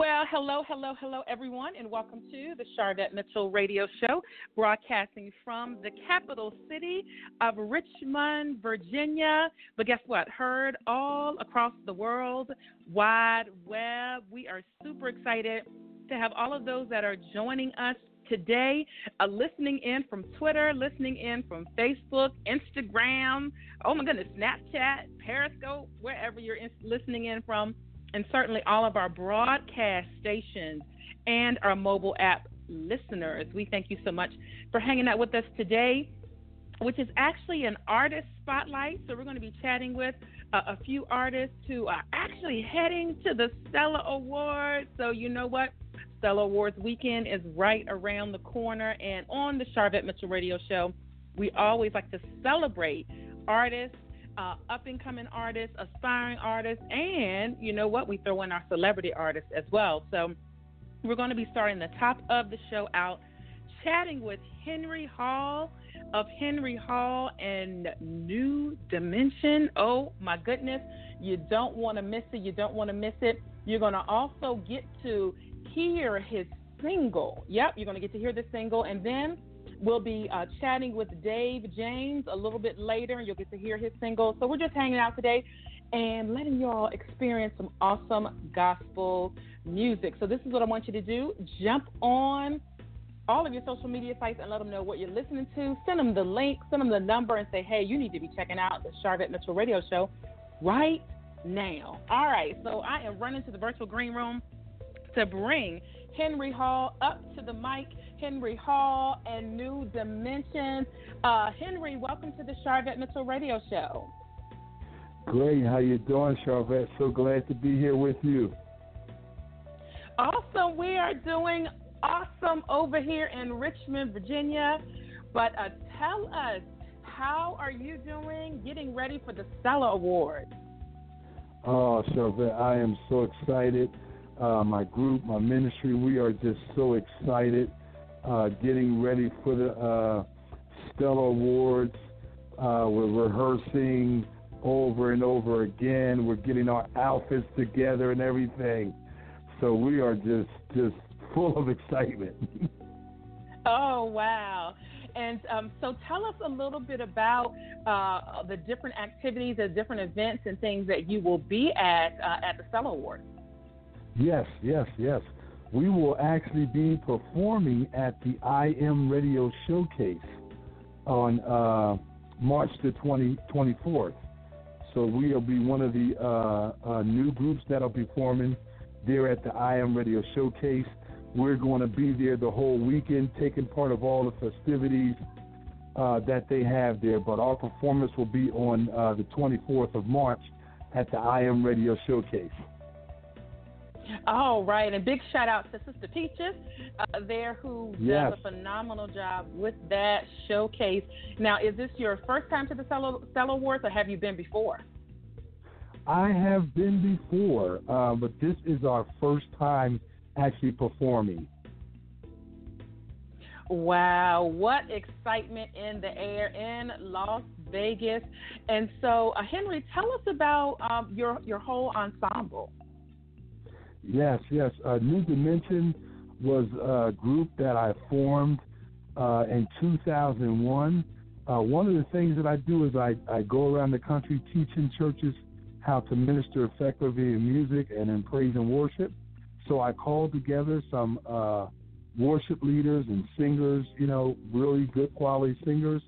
Well, hello, hello, hello, everyone, and welcome to the Sharvette Mitchell Radio Show, broadcasting from the capital city of Richmond, Virginia. But guess what? Heard all across the world, wide web. We are super excited to have all of those that are joining us today, uh, listening in from Twitter, listening in from Facebook, Instagram, oh my goodness, Snapchat, Periscope, wherever you're in, listening in from and certainly all of our broadcast stations and our mobile app listeners. We thank you so much for hanging out with us today, which is actually an artist spotlight. So, we're going to be chatting with uh, a few artists who are actually heading to the Stellar Awards. So, you know what? Stellar Awards weekend is right around the corner. And on the Sharvette Mitchell Radio Show, we always like to celebrate artists uh, up and coming artists, aspiring artists, and you know what? We throw in our celebrity artists as well. So we're going to be starting the top of the show out chatting with Henry Hall of Henry Hall and New Dimension. Oh my goodness, you don't want to miss it. You don't want to miss it. You're going to also get to hear his single. Yep, you're going to get to hear the single, and then We'll be uh, chatting with Dave James a little bit later, and you'll get to hear his single. So we're just hanging out today and letting you all experience some awesome gospel music. So this is what I want you to do: jump on all of your social media sites and let them know what you're listening to. Send them the link, send them the number, and say, "Hey, you need to be checking out the Sharvette Mitchell Radio Show right now." All right, so I am running to the virtual green room to bring Henry Hall up to the mic. Henry Hall and New Dimensions. Uh, Henry, welcome to the Sharvette Mitchell Radio Show. Great. How you doing, Sharvette? So glad to be here with you. Awesome. We are doing awesome over here in Richmond, Virginia. But uh, tell us, how are you doing getting ready for the Stellar Awards? Oh, Sharvette, I am so excited. Uh, my group, my ministry, we are just so excited uh, getting ready for the uh, Stellar Awards. Uh, we're rehearsing over and over again. We're getting our outfits together and everything. So we are just just full of excitement. oh wow! And um, so tell us a little bit about uh, the different activities, the different events, and things that you will be at uh, at the Stellar Awards. Yes, yes, yes we will actually be performing at the I Am Radio Showcase on uh, March the 20, 24th. So we'll be one of the uh, uh, new groups that'll be performing there at the I Am Radio Showcase. We're going to be there the whole weekend, taking part of all the festivities uh, that they have there. But our performance will be on uh, the 24th of March at the I Am Radio Showcase. All right, and big shout out to Sister Peaches uh, there who yes. does a phenomenal job with that showcase. Now, is this your first time to the Stellar Awards, or have you been before? I have been before, uh, but this is our first time actually performing. Wow, what excitement in the air in Las Vegas. And so, uh, Henry, tell us about um, your, your whole ensemble. Yes, yes. Uh, New Dimension was a group that I formed uh, in 2001. Uh, one of the things that I do is I, I go around the country teaching churches how to minister effectively in music and in praise and worship. So I called together some uh, worship leaders and singers, you know, really good quality singers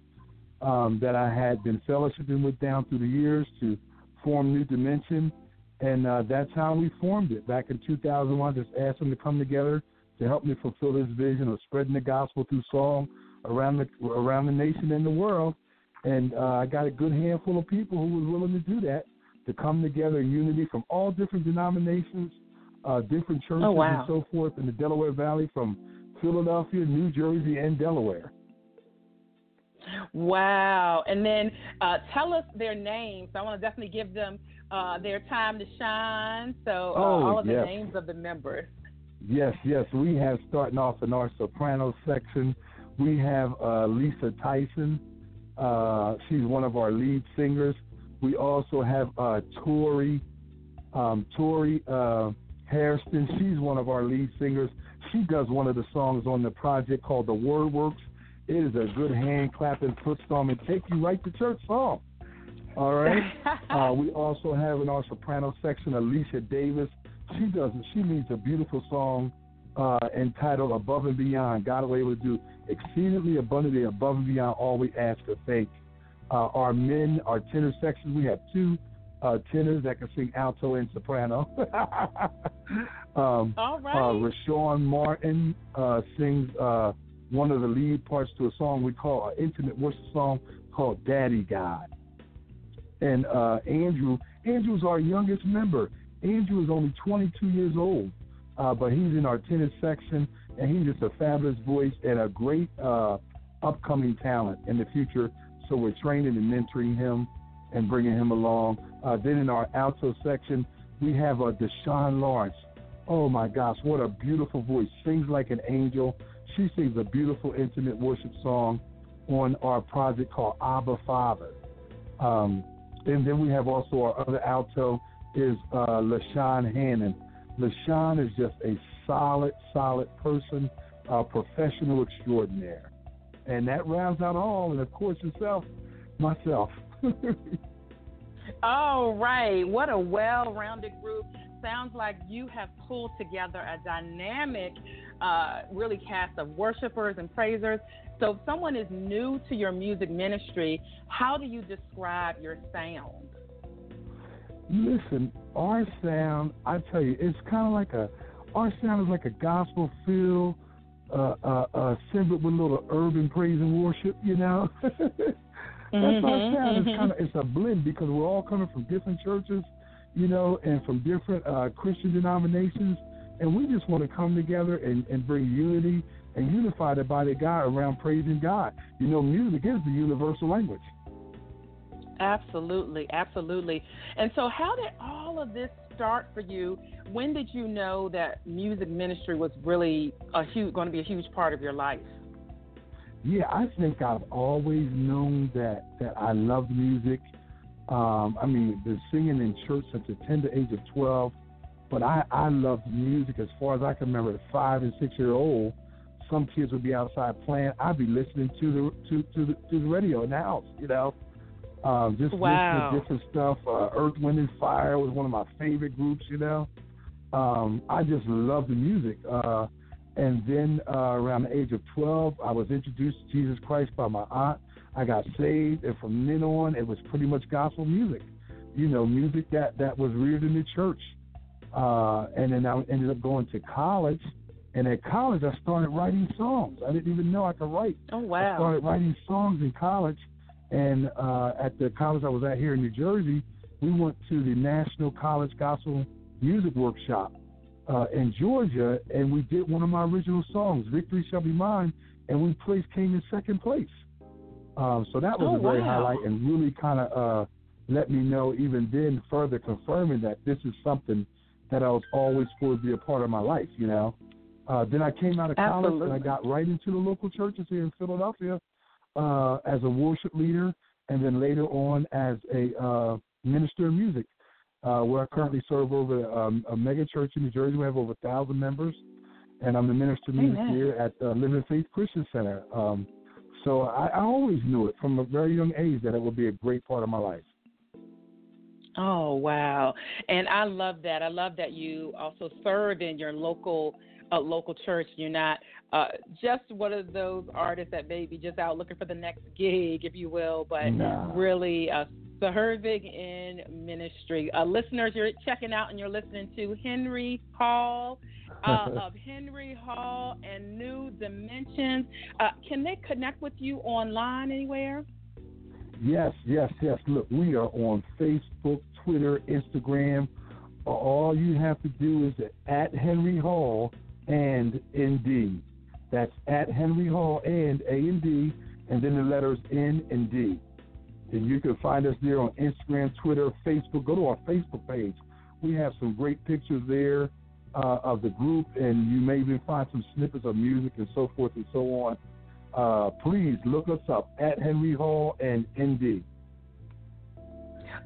um, that I had been fellowshipping with down through the years to form New Dimension. And uh, that's how we formed it back in 2001. Just asked them to come together to help me fulfill this vision of spreading the gospel through song around the around the nation and the world. And uh, I got a good handful of people who was willing to do that to come together in unity from all different denominations, uh, different churches, oh, wow. and so forth in the Delaware Valley, from Philadelphia, New Jersey, and Delaware. Wow. And then uh, tell us their names. I want to definitely give them uh, their time to shine. So uh, oh, all of yes. the names of the members. Yes, yes. We have starting off in our soprano section. We have uh, Lisa Tyson. Uh, she's one of our lead singers. We also have uh, Tori, um, Tori uh, Hairston. She's one of our lead singers. She does one of the songs on the project called The Word Works. It is a good hand clapping, foot stomping, take you right to church song. All right. uh, we also have in our soprano section Alicia Davis. She does. She leads a beautiful song uh, entitled "Above and Beyond." God was able to do exceedingly abundantly above and beyond all we ask or think. Uh, our men, our tenor section, we have two uh, tenors that can sing alto and soprano. um, all right. Uh, Rashawn Martin uh, sings uh, one of the lead parts to a song we call an intimate worship song called "Daddy God." And uh, Andrew, Andrew's our youngest member. Andrew is only 22 years old, uh, but he's in our tenor section, and he's just a fabulous voice and a great uh, upcoming talent in the future. So we're training and mentoring him and bringing him along. Uh, then in our alto section, we have uh, Deshaun Lawrence. Oh my gosh, what a beautiful voice! Sings like an angel. She sings a beautiful intimate worship song on our project called Abba Father. Um, and then we have also our other alto is uh, LaShawn Hannon. LaShawn is just a solid, solid person, a professional extraordinaire. And that rounds out all, and of course, yourself, myself. All right. What a well rounded group. Sounds like you have pulled together a dynamic, uh, really cast of worshipers and praisers. So, if someone is new to your music ministry, how do you describe your sound? Listen, our sound, I tell you, it's kind of like a, our sound is like a gospel feel, uh, uh, uh, with a little urban praise and worship, you know? That's mm-hmm, our sound. Mm-hmm. It's kind of, it's a blend because we're all coming from different churches, you know, and from different uh, Christian denominations. And we just want to come together and, and bring unity and unify the body of God around praising God. You know, music is the universal language. Absolutely, absolutely. And so, how did all of this start for you? When did you know that music ministry was really a huge, going to be a huge part of your life? Yeah, I think I've always known that that I loved music. Um, I mean, been singing in church since the tender age of twelve, but I I loved music as far as I can remember. At five and six year old, some kids would be outside playing. I'd be listening to the to to the, to the radio in the house, you know. Um, just wow. listening to different stuff. Uh, Earth, Wind, and Fire was one of my favorite groups, you know. Um, I just loved the music. Uh, and then uh, around the age of 12, I was introduced to Jesus Christ by my aunt. I got saved, and from then on, it was pretty much gospel music. You know, music that, that was reared in the church. Uh, and then I ended up going to college. And at college, I started writing songs. I didn't even know I could write. Oh, wow. I started writing songs in college. And uh, at the college I was at here in New Jersey, we went to the National College Gospel Music Workshop uh, in Georgia, and we did one of my original songs, "Victory Shall Be Mine," and we placed came in second place. Um, so that was oh, a very wow. highlight, and really kind of uh, let me know, even then, further confirming that this is something that I was always supposed to be a part of my life. You know. Uh, then I came out of college Absolutely. and I got right into the local churches here in Philadelphia uh, as a worship leader, and then later on as a uh, minister of music, uh, where I currently serve over um, a mega church in New Jersey. We have over a thousand members, and I'm the minister of music Amen. here at uh, Living Faith Christian Center. Um, so I, I always knew it from a very young age that it would be a great part of my life. Oh wow! And I love that. I love that you also serve in your local uh, local church. You're not uh, just one of those artists that may be just out looking for the next gig, if you will, but Nah. really uh, serving in ministry. Uh, listeners, you're checking out and you're listening to Henry Hall. Uh, of Henry Hall and New Dimensions. Uh, can they connect with you online anywhere? Yes, yes, yes. Look, we are on Facebook, Twitter, Instagram. All you have to do is at Henry Hall and ND. That's at Henry Hall and A and D. and then the letters N and D. And you can find us there on Instagram, Twitter, Facebook. Go to our Facebook page. We have some great pictures there uh, of the group, and you may even find some snippets of music and so forth and so on. Uh, please look us up at Henry Hall and ND.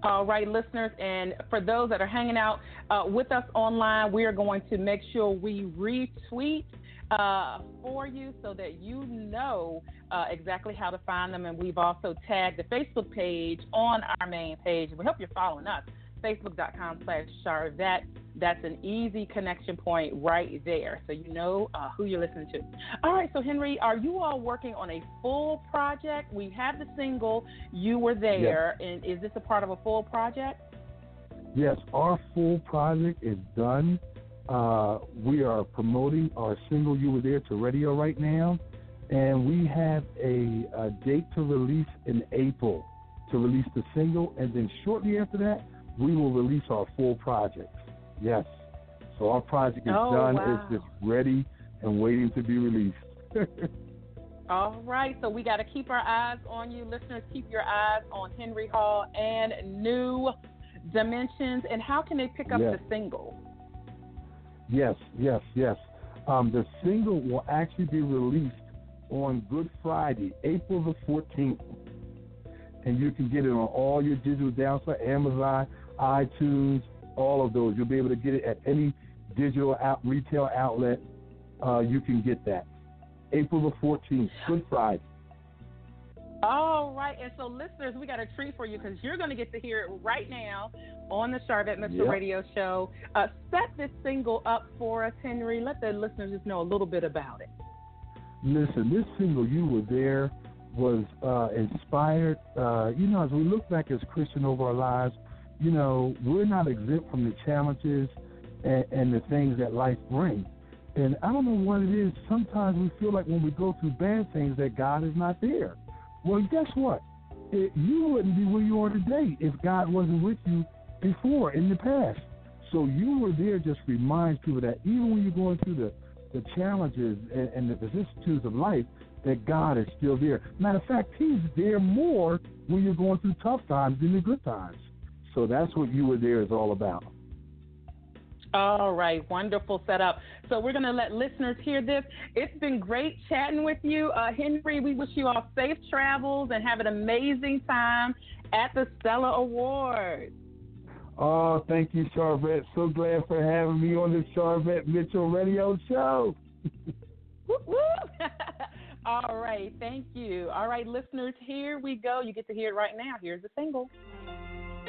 All right, listeners, and for those that are hanging out uh, with us online, we are going to make sure we retweet uh, for you so that you know uh, exactly how to find them. And we've also tagged the Facebook page on our main page. We hope you're following us facebook.com slash Sharvette. That's an easy connection point right there. So you know uh, who you're listening to. All right, so Henry, are you all working on a full project? We have the single, You Were There, yes. and is this a part of a full project? Yes, our full project is done. Uh, we are promoting our single You Were There to radio right now, and we have a, a date to release in April to release the single, and then shortly after that, we will release our full project. Yes. So our project is oh, done. Wow. It's just ready and waiting to be released. All right. So we got to keep our eyes on you, listeners. Keep your eyes on Henry Hall and New Dimensions. And how can they pick up yes. the single? Yes, yes, yes. Um, the single will actually be released on Good Friday, April the 14th. And you can get it on all your digital downloads, Amazon, iTunes, all of those. You'll be able to get it at any digital out, retail outlet. Uh, you can get that. April the 14th, Good Friday. All right, and so listeners, we got a treat for you because you're going to get to hear it right now on the Sharvette Mitchell yep. Radio Show. Uh, set this single up for us, Henry. Let the listeners just know a little bit about it. Listen, this single, "You Were There," was uh, inspired. Uh, you know, as we look back as Christian over our lives, you know, we're not exempt from the challenges and, and the things that life brings. And I don't know what it is. Sometimes we feel like when we go through bad things that God is not there. Well, guess what? It, you wouldn't be where you are today if God wasn't with you before in the past. So you were there just reminds people that even when you're going through the, the challenges and, and the vicissitudes of life, that God is still there. Matter of fact, He's there more when you're going through tough times than the good times. So that's what you were there is all about. All right, wonderful setup. So we're going to let listeners hear this. It's been great chatting with you, uh, Henry. We wish you all safe travels and have an amazing time at the Stellar Awards. Oh, thank you, Sharvette. So glad for having me on the Sharvette Mitchell Radio Show. all right, thank you. All right, listeners, here we go. You get to hear it right now. Here's the single.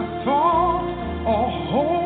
listen,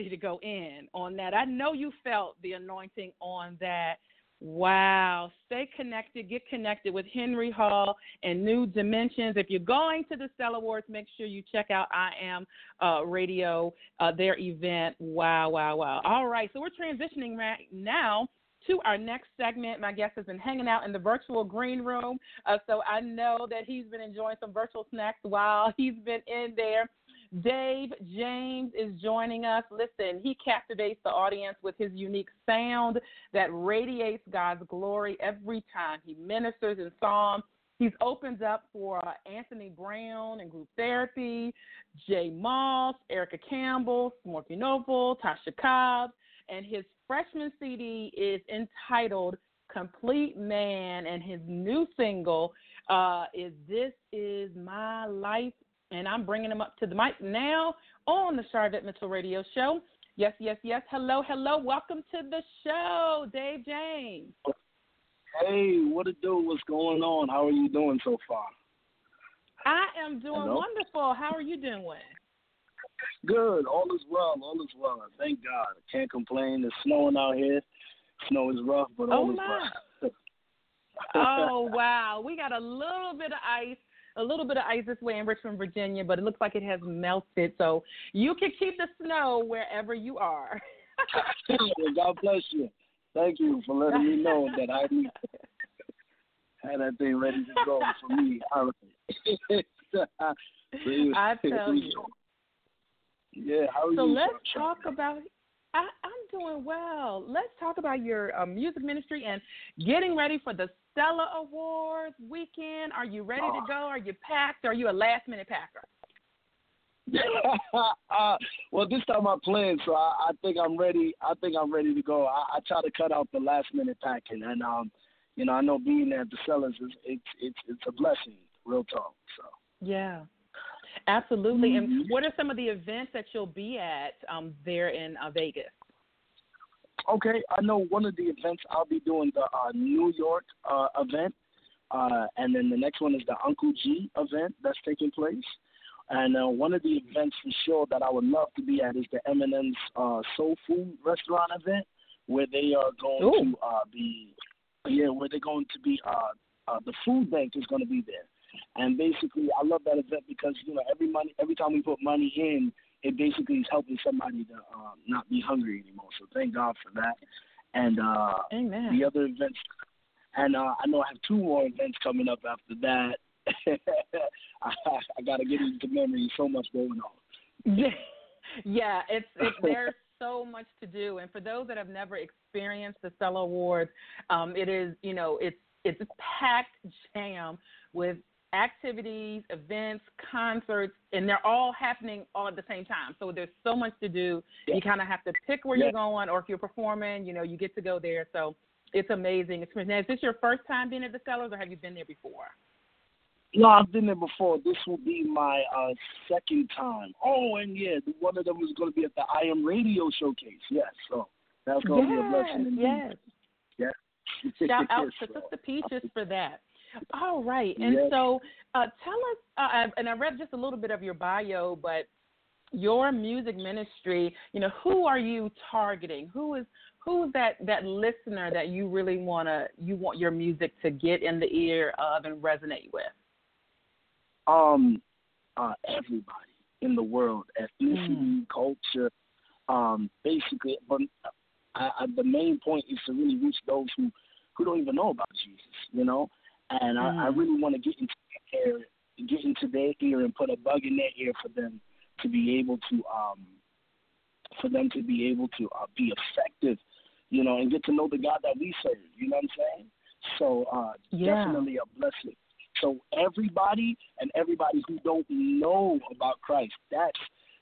ready to go in on that. I know you felt the anointing on that. Wow. Stay connected. Get connected with Henry Hall and New Dimensions. If you're going to the Stellar Awards, make sure you check out I Am uh, Radio, uh, their event. Wow, wow, wow. All right. So we're transitioning right now to our next segment. My guest has been hanging out in the virtual green room. Uh, so I know that he's been enjoying some virtual snacks while he's been in there. Dave James is joining us. Listen, he captivates the audience with his unique sound that radiates God's glory every time he ministers in psalm. He's opened up for uh, Anthony Brown and group therapy, J. Moss, Erica Campbell, Smokie Norful, Tasha Cobb, and his freshman CD is entitled Complete Man, and his new single uh, is This Is My Life and I'm bringing them up to the mic now on the Sharvette Mitchell Radio Show. Yes, yes, yes. Hello, hello. Welcome to the show, Dave James. Hey, what it do? What's going on? How are you doing so far? I am doing hello? wonderful. How are you doing? Good. All is well. All is well. Thank God. I can't complain. It's snowing out here. Snow is rough, but all oh, is well. oh wow, we got a little bit of ice a little bit of ice this way in Richmond, Virginia, but it looks like it has melted. So you can keep the snow wherever you are. God bless you. Thank you for letting me know that I had that thing ready to go for me. I tell you. Yeah, how are so you? So let's talk about I, am doing well. Let's talk about your uh, music ministry and getting ready for the Stellar Awards weekend. Are you ready to go? Are you packed? Are you a last minute packer? uh, well, this time I'm playing, so I, I, think I'm ready. I think I'm ready to go. I, I try to cut out the last minute packing, and um, you know, I know being at the Stellars is it's it's it's a blessing, real talk. So yeah, absolutely. Mm-hmm. And what are some of the events that you'll be at um, there in uh, Vegas? Okay, I know one of the events I'll be doing the uh, New York uh, event, uh, and then the next one is the Uncle G event that's taking place. And uh, one of the events for sure that I would love to be at is the Eminem's uh, Soul Food Restaurant event, where they are going Ooh. to uh, be, yeah, where they're going to be. Uh, uh, the food bank is going to be there, and basically, I love that event because you know every money, every time we put money in, it basically is helping somebody to uh, not be hungry anymore. So thank God for that. And uh, Amen. the other events, and uh, I know I have two more events coming up after that. I I gotta get into memory. So much going on. Yeah, yeah. It's, it's there's so much to do, and for those that have never experienced the Stellar Awards, um, it is you know it's it's packed jam with activities, events, concerts, and they're all happening all at the same time. So there's so much to do. Yeah. You kind of have to pick where yeah. you're going, or if you're performing, you know, you get to go there. So it's amazing experience. Now, is this your first time being at the Stellars, or have you been there before? No, I've been there before. This will be my uh, second time. Oh, and yeah, one of them was going to be at the I Am Radio showcase. Yes, so that's going yes, to be a blessing. Yes. Yes. Shout out to Sister Peaches for that. All right, and yes. so uh, tell us, uh, and I read just a little bit of your bio, but your music ministry, you know, who are you targeting? Who is who's that that listener that you really wanna you want your music to get in the ear of and resonate with? Um, uh, everybody in the world, ethnicity, mm. culture, um, basically. But I, I, the main point is to really reach those who who don't even know about Jesus, you know. And mm. I, I mm-hmm. really want to get into their ear, get into their ear, and put a bug in their ear for them to be able to um for them to be able to uh, be effective, you know, and get to know the God that we serve. You know what I'm saying? So uh, yeah. definitely a blessing. So everybody and everybody who don't know about Christ, that's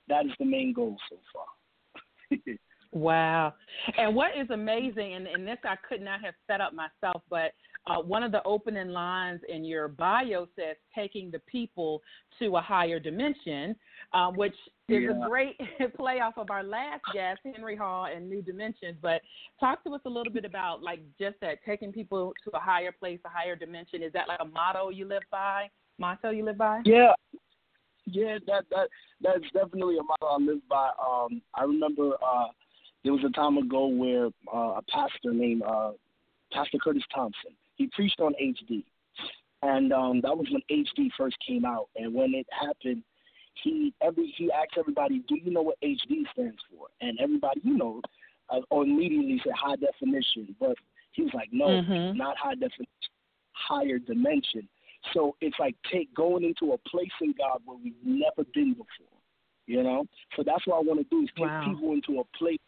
that is the main goal so far. wow. And what is amazing, and, and this I could not have set up myself, but uh, one of the opening lines in your bio says taking the people to a higher dimension, uh, which is yeah. a great play off of our last guest, Henry Hall, and New Dimensions. But talk to us a little bit about like just that taking people to a higher place, a higher dimension. Is that like a motto you live by? Motto you live by? Yeah. Yeah, that that that's definitely a motto I live by. Um, I remember uh, there was a time ago where uh, a pastor named uh, Pastor Curtis Thompson he preached on HD, and um, that was when HD first came out. And when it happened, he every he asked everybody, "Do you know what HD stands for?" And everybody, you know, uh, immediately said high definition. But he was like, "No, mm-hmm. not high definition, higher dimension." So it's like take going into a place in God where we've never been before. You know, so that's what I want to do is take wow. people into a place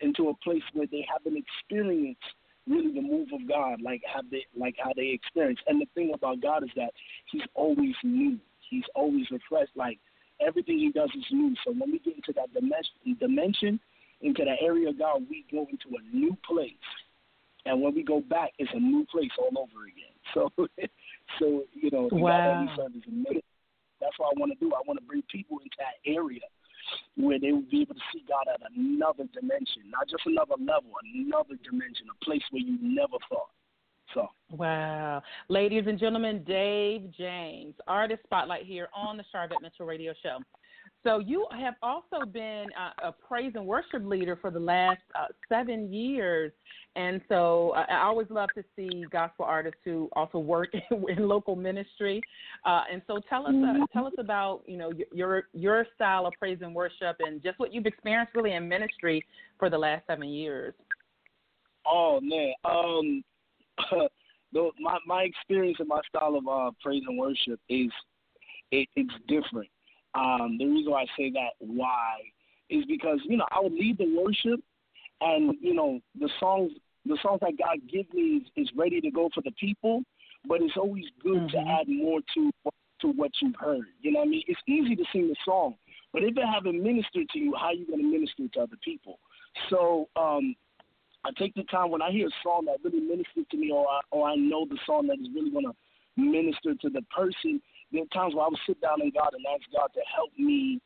into a place where they have an experience really the move of God, like how they like how they experience. And the thing about God is that He's always new. He's always refreshed. Like everything He does is new. So when we get into that dimension, dimension into that area of God, we go into a new place. And when we go back, it's a new place all over again. So, so you know, wow. That's what I want to do. I want to bring people into that area where they will be able to see God at another dimension, not just another level, another dimension, a place where you never thought. So. Wow. Ladies and gentlemen, Dave James, artist spotlight here on the Sharvette Mitchell Radio Show. So you have also been uh, a praise and worship leader for the last uh, seven years, and so uh, I always love to see gospel artists who also work in local ministry. Uh, and so tell us uh, tell us about you know your your style of praise and worship and just what you've experienced really in ministry for the last seven years. Oh man, um, my my experience and my style of uh, praise and worship is it, it's different um, the reason why I say that why is because you know I would lead the worship, and you know the songs the songs that God gives me is, is ready to go for the people, but it's always good mm-hmm. to add more to to what you've heard. You know what I mean? It's easy to sing the song, but if it haven't ministered to you, how are you going to minister to other people? So um, I take the time when I hear a song that really ministers to me, or I, or I know the song that is really going to minister to the person there are times where I would sit down in God and ask God to help me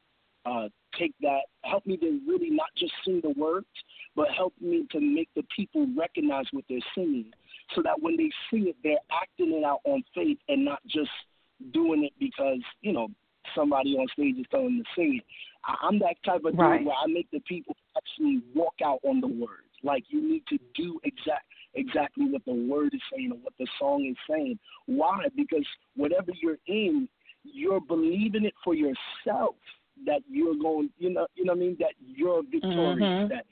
uh, take that, help me to really not just sing the words, but help me to make the people recognize what they're singing so that when they sing it, they're acting it out on faith and not just doing it because, you know, somebody on stage is telling them to sing it. I'm that type of right. dude where I make the people actually walk out on the words. Like you need to do exact exactly what the word is saying or what the song is saying. Why? Because whatever you're in, you're believing it for yourself that you're going, you know, you know what I mean, that you're victorious, mm-hmm. that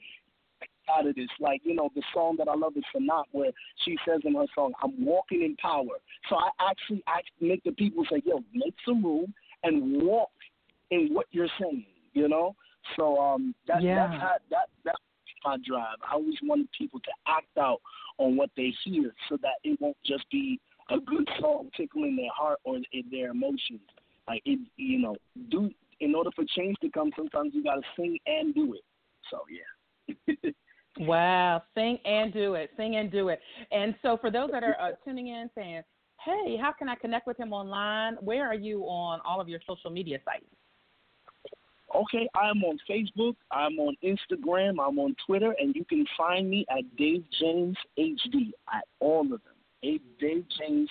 out of this. Like, you know, the song that I love is Sanat, where she says in her song, I'm walking in power. So I actually I make the people say, yo, make some room and walk in what you're saying. You know, so um, that yeah. that's how, that that's my drive. I always wanted people to act out on what they hear, so that it won't just be a good song tickling their heart or in their emotions. Like it, you know, do in order for change to come, sometimes you got to sing and do it. So yeah. wow, sing and do it, sing and do it. And so for those that are uh, tuning in, saying, "Hey, how can I connect with him online?" Where are you on all of your social media sites? Okay, I'm on Facebook, I'm on Instagram, I'm on Twitter, and you can find me at Dave James HD at all of them. Dave James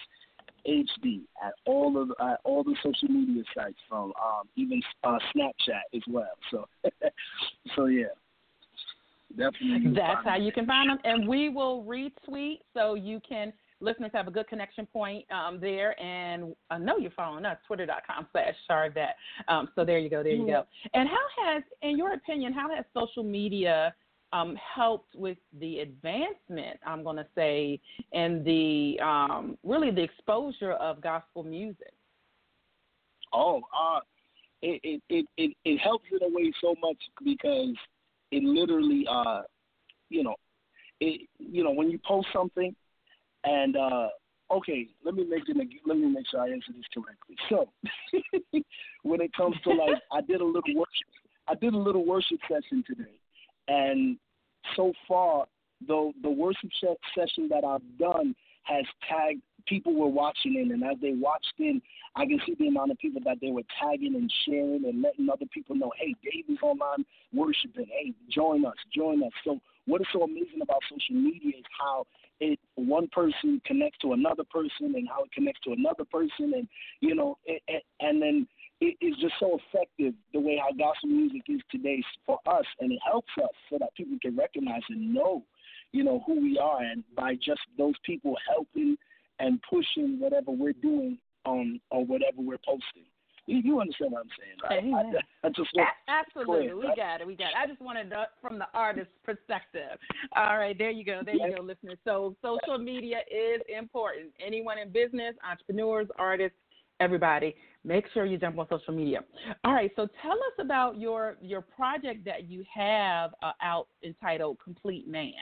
HD at all of at all the social media sites from um, even uh, Snapchat as well. So so yeah. Definitely. That's how you can find them, and we will retweet so you can listeners have a good connection point um, there. And I know you're following us, twitter.com slash Sharvette. Um, so there you go, there you go. And how has, in your opinion, how has social media um, helped with the advancement, I'm going to say, and the um, really the exposure of gospel music? Oh, uh, it, it, it, it, it helps in a way so much because it literally, uh, you know, it, you know, when you post something, and uh, okay, let me make. Let me make sure I answer this correctly. So, when it comes to like, I did a little worship. I did a little worship session today, and so far, the the worship session that I've done has tagged people were watching in, and as they watched in, I can see the amount of people that they were tagging and sharing and letting other people know, hey, Dave online worshiping. Hey, join us, join us. So what is so amazing about social media is how it one person connects to another person and how it connects to another person, and you know, it, it, and then it is just so effective the way how gospel music is today for us, and it helps us so that people can recognize and know, you know, who we are, and by just those people helping and pushing whatever we're doing on or whatever we're posting. You, you understand what I'm saying, right? I, I, just want absolutely, clear, we right? got it, we got it. I just wanted to, from the artist's perspective. All right, there you go, there you go, listeners. So social media is important. Anyone in business, entrepreneurs, artists, everybody, make sure you jump on social media. All right, so tell us about your your project that you have uh, out entitled Complete Man.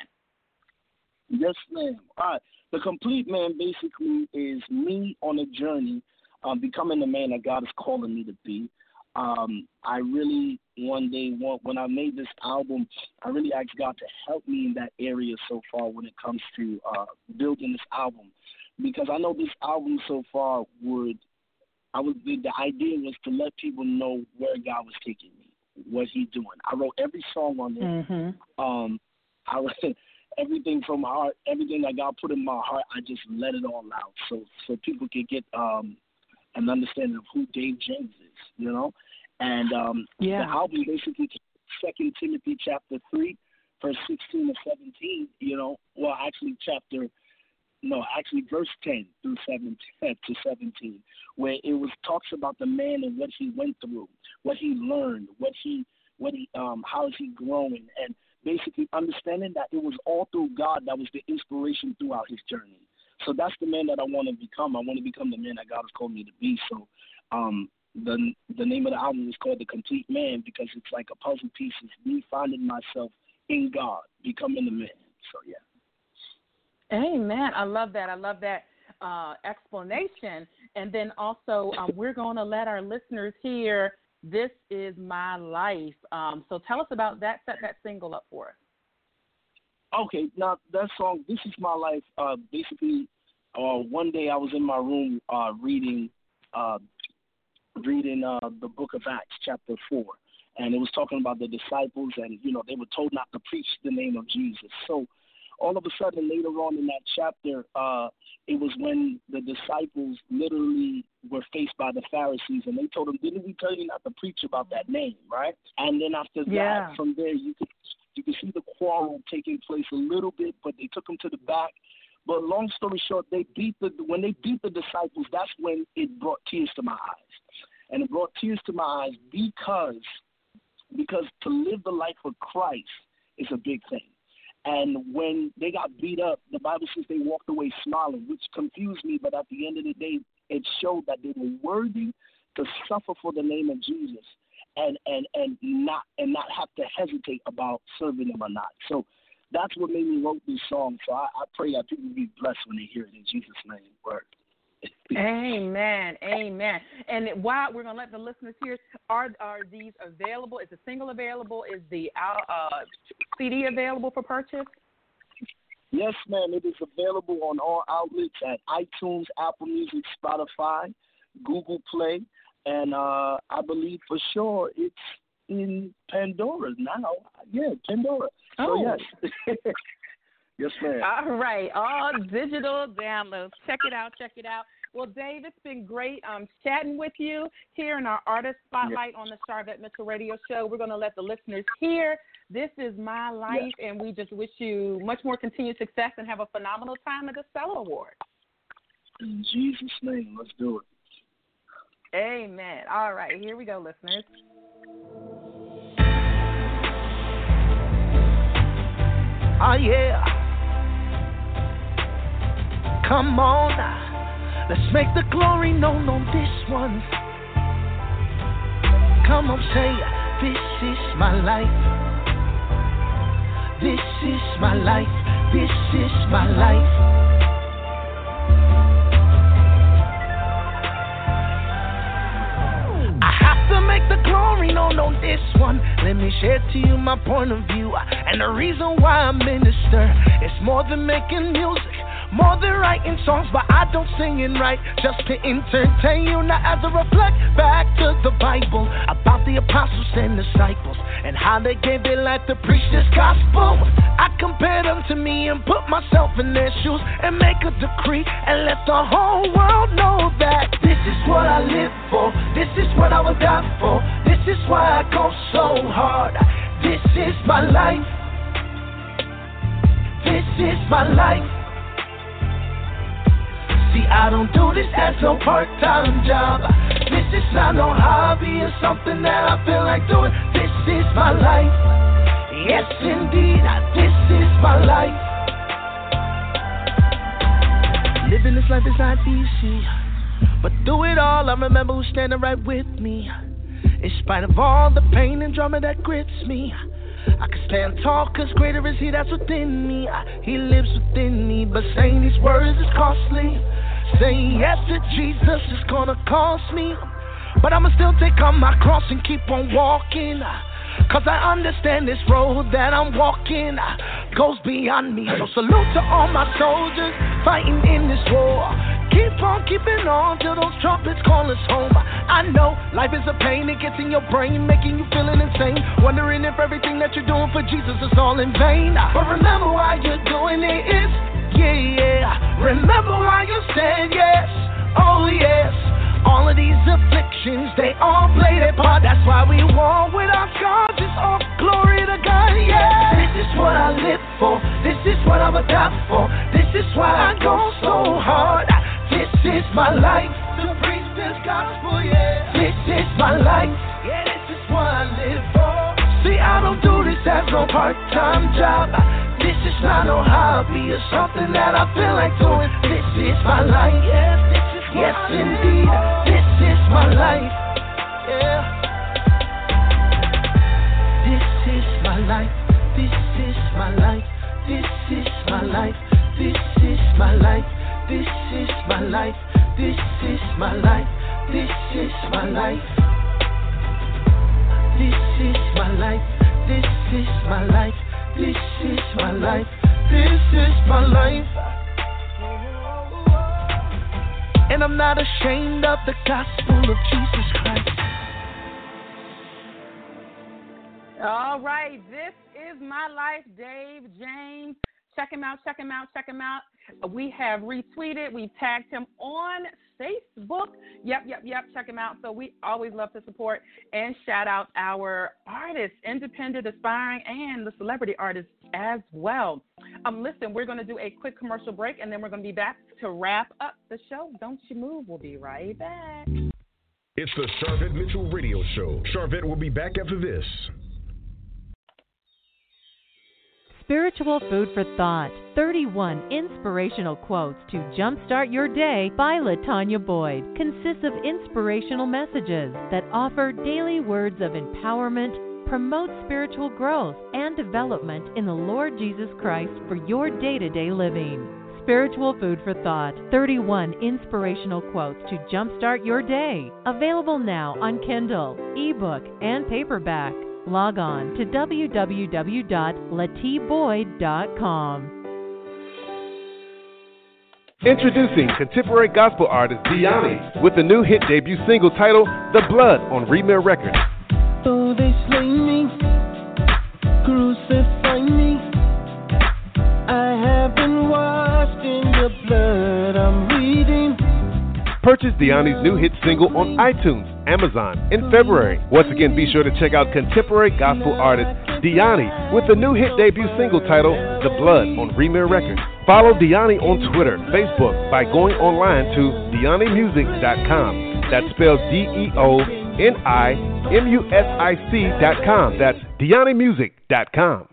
Yes, ma'am. All right. The complete man basically is me on a journey, um, becoming the man that God is calling me to be. Um, I really one day want when I made this album, I really asked God to help me in that area so far when it comes to uh, building this album, because I know this album so far would, I was the, the idea was to let people know where God was taking me, what He's doing. I wrote every song on there. Mm-hmm. Um, I everything from my heart, everything that God put in my heart, I just let it all out, so so people can get um, an understanding of who Dave James is, you know. And um, yeah. the album basically, Second Timothy chapter three, verse sixteen to seventeen. You know, well, actually chapter no, actually verse 10 through 17 to 17, where it was talks about the man and what he went through, what he learned, what he, what he, um, how is he growing, and basically understanding that it was all through God that was the inspiration throughout his journey. So that's the man that I want to become. I want to become the man that God has called me to be. So um, the the name of the album is called The Complete Man because it's like a puzzle piece. It's me finding myself in God, becoming the man. So yeah. Amen. I love that. I love that uh, explanation. And then also, um, we're going to let our listeners hear this Is My Life. Um, so tell us about that. Set that single up for us. Okay, now that song, This Is My Life, uh, basically, uh, one day I was in my room uh, reading uh, reading uh, the book of Acts, chapter 4. And it was talking about the disciples, and, you know, they were told not to preach the name of Jesus. So all of a sudden, later on in that chapter, uh, it was when the disciples literally were faced by the Pharisees, and they told them, "Didn't we tell you not to preach about that name?" Right? And then after yeah. that, from there, you could you could see the quarrel taking place a little bit, but they took them to the back. But long story short, they beat the when they beat the disciples. That's when it brought tears to my eyes, and it brought tears to my eyes because because to live the life of Christ is a big thing. And when they got beat up, the Bible says they walked away smiling, which confused me. But at the end of the day, it showed that they were worthy to suffer for the name of Jesus and and and not and not have to hesitate about serving him or not. So that's what made me wrote these songs. So I, I pray that people be blessed when they hear it in Jesus' name. Word. Amen. Amen. And while we're going to let the listeners hear, are are these available? Is the single available? Is the uh, CD available for purchase? Yes, ma'am. It is available on all outlets at iTunes, Apple Music, Spotify, Google Play, and uh, I believe for sure it's in Pandora now. Yeah, Pandora. Oh. So yes. yes, ma'am. All right. All digital downloads. Check it out. Check it out. Well, Dave, it's been great um, chatting with you here in our artist spotlight on the Sharvette Mitchell Radio Show. We're going to let the listeners hear this is my life, and we just wish you much more continued success and have a phenomenal time at the Stellar Award. In Jesus' name, let's do it. Amen. All right, here we go, listeners. Oh, yeah. Come on Let's make the glory known on this one. Come on, say, this is my life. This is my life. This is my life. I have to make the glory known on this one. Let me share to you my point of view. And the reason why I minister is more than making music. More than writing songs, but I don't sing it right just to entertain you. Now, as I reflect back to the Bible about the apostles and disciples and how they gave their life to preach this gospel, I compare them to me and put myself in their shoes and make a decree and let the whole world know that this is what I live for, this is what I would die for, this is why I go so hard. This is my life. This is my life. See, I don't do this as no part-time job. This is not no hobby or something that I feel like doing. This is my life. Yes, indeed, this is my life. Living this life is not easy, but through it all, I remember who's standing right with me. In spite of all the pain and drama that grips me. I can stand tall, cause greater is He that's within me. He lives within me, but saying these words is costly. Saying yes to Jesus is gonna cost me. But I'ma still take on my cross and keep on walking. Cause I understand this road that I'm walking goes beyond me. So salute to all my soldiers fighting in this war. Keep on keeping on till those trumpets call us home. I know life is a pain, it gets in your brain, making you feeling insane. Wondering if everything that you're doing for Jesus is all in vain. But remember why you're doing it is, yeah, yeah. Remember why you said yes, oh yes. All of these afflictions, they all play their part. That's why we walk with our scars. It's all glory to God, yeah. This is what I live for. This is what I would die for. This is why I go so hard. This is my life. To preach this gospel, yeah. This is my life. Yeah, this is what I live for. I don't do this as no part-time job. This is not no hobby or something that I feel like doing. This is my life. Yes, this is yes indeed. This is my life. Yeah. This is my life. This is my life. This is my life. This is my life. This is my life. This is my life. This is my life. This is my life. This is my life. This is my life. This is my life. And I'm not ashamed of the gospel of Jesus Christ. All right, this is my life, Dave James. Check him out, check him out, check him out. We have retweeted, we've tagged him on Facebook. Yep, yep, yep. Check him out. So we always love to support and shout out our artists, independent, aspiring, and the celebrity artists as well. Um, listen, we're going to do a quick commercial break, and then we're going to be back to wrap up the show. Don't you move. We'll be right back. It's the Sharvette Mitchell Radio Show. Sharvette will be back after this. Spiritual Food for Thought 31 Inspirational Quotes to Jumpstart Your Day by Latanya Boyd consists of inspirational messages that offer daily words of empowerment, promote spiritual growth and development in the Lord Jesus Christ for your day to day living. Spiritual Food for Thought 31 Inspirational Quotes to Jumpstart Your Day. Available now on Kindle, ebook, and paperback log on to www.latiboyd.com. Introducing contemporary gospel artist Diani with the new hit debut single titled The Blood on Remir Records. Though they slay me, Purchase Diani's new hit single on iTunes, Amazon in February. Once again, be sure to check out contemporary gospel artist Diani with the new hit debut single titled The Blood on Remir Records. Follow Diani on Twitter, Facebook by going online to DeoniMusic.com. That's spelled D E O N I M U S I C.com. That's DeoniMusic.com.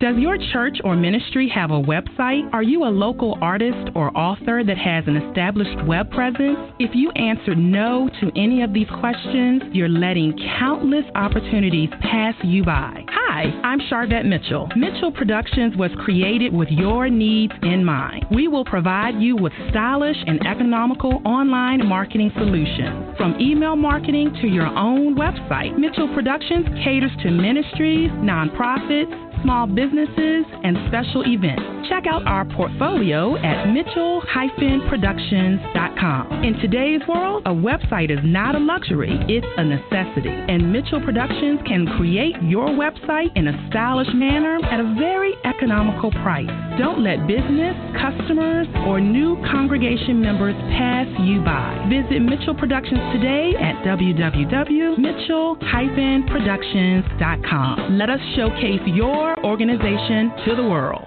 Does your church or ministry have a website? Are you a local artist or author that has an established web presence? If you answered no to any of these questions, you're letting countless opportunities pass you by. Hi, I'm Sharvette Mitchell. Mitchell Productions was created with your needs in mind. We will provide you with stylish and economical online marketing solutions. From email marketing to your own website, Mitchell Productions caters to ministries, nonprofits, small businesses, and special events. Check out our portfolio at mitchell-productions.com. In today's world, a website is not a luxury, it's a necessity. And Mitchell Productions can create your website in a stylish manner at a very economical price. Don't let business, customers, or new congregation members pass you by. Visit Mitchell Productions today at www.mitchell-productions.com. Let us showcase your organization to the world.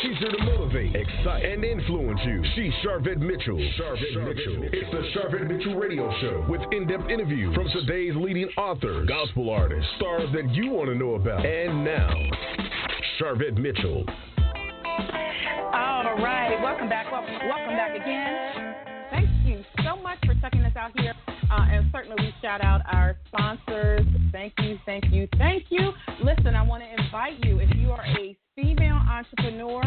She's here to motivate, excite, and influence you. She's Sharvette Mitchell. Sharvette, Mitchell. It's the Sharvette Mitchell Radio Show with in-depth interviews from today's leading authors, gospel artists, stars that you want to know about. And now, Sharvette Mitchell. All right, welcome back. Welcome, welcome back again. Much for checking us out here. Uh, and certainly we shout out our sponsors. Thank you, thank you, thank you. Listen, I want to invite you if you are a female entrepreneur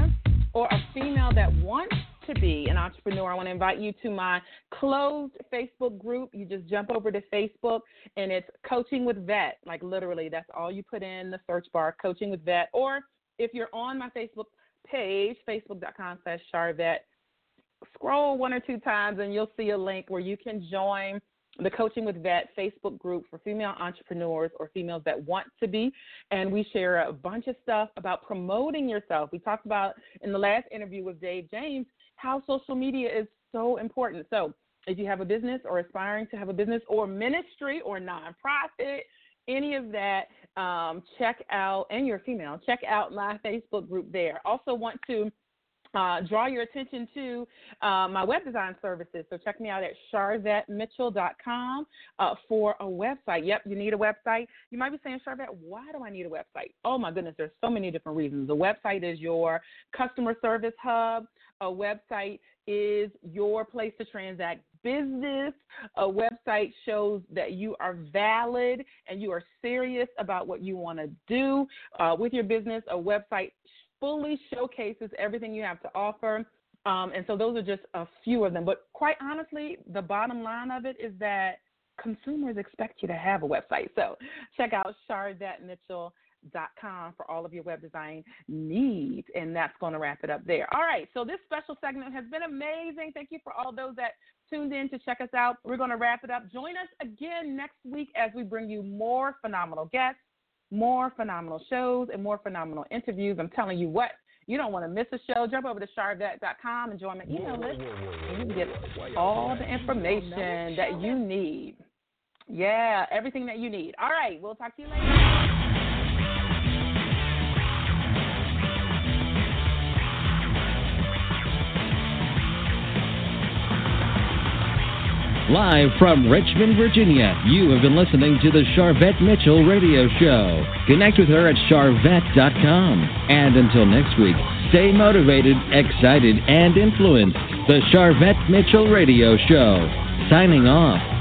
or a female that wants to be an entrepreneur, I want to invite you to my closed Facebook group. You just jump over to Facebook and it's Coaching with Vet. Like literally, that's all you put in the search bar, Coaching with Vet. Or if you're on my Facebook page, facebook.com slash Sharvette, scroll one or two times and you'll see a link where you can join the Coaching with Vet Facebook group for female entrepreneurs or females that want to be. And we share a bunch of stuff about promoting yourself. We talked about in the last interview with Dave James how social media is so important. So if you have a business or aspiring to have a business or ministry or nonprofit, any of that, um, check out, and you're female, check out my Facebook group there. Also, want to uh, draw your attention to uh, my web design services. So check me out at sharvettemitchell.com uh, for a website. Yep, you need a website. You might be saying, Sharvette, why do I need a website? Oh my goodness, there's so many different reasons. The website is your customer service hub. A website is your place to transact business. A website shows that you are valid and you are serious about what you want to do uh, with your business. A website fully showcases everything you have to offer. Um, and so those are just a few of them. But quite honestly, the bottom line of it is that consumers expect you to have a website. So check out sharvettemitchell.com for all of your web design needs. And that's going to wrap it up there. All right. So this special segment has been amazing. Thank you for all those that tuned in to check us out. We're going to wrap it up. Join us again next week as we bring you more phenomenal guests more phenomenal shows and more phenomenal interviews. I'm telling you what, you don't want to miss a show. Jump over to sharvette.com and join my email list, and you can get all the information that you need. Yeah, everything that you need. All right, we'll talk to you later. Live from Richmond, Virginia, you have been listening to the Sharvette Mitchell Radio Show. Connect with her at sharvette.com. And until next week, stay motivated, excited, and influenced. The Sharvette Mitchell Radio Show. Signing off.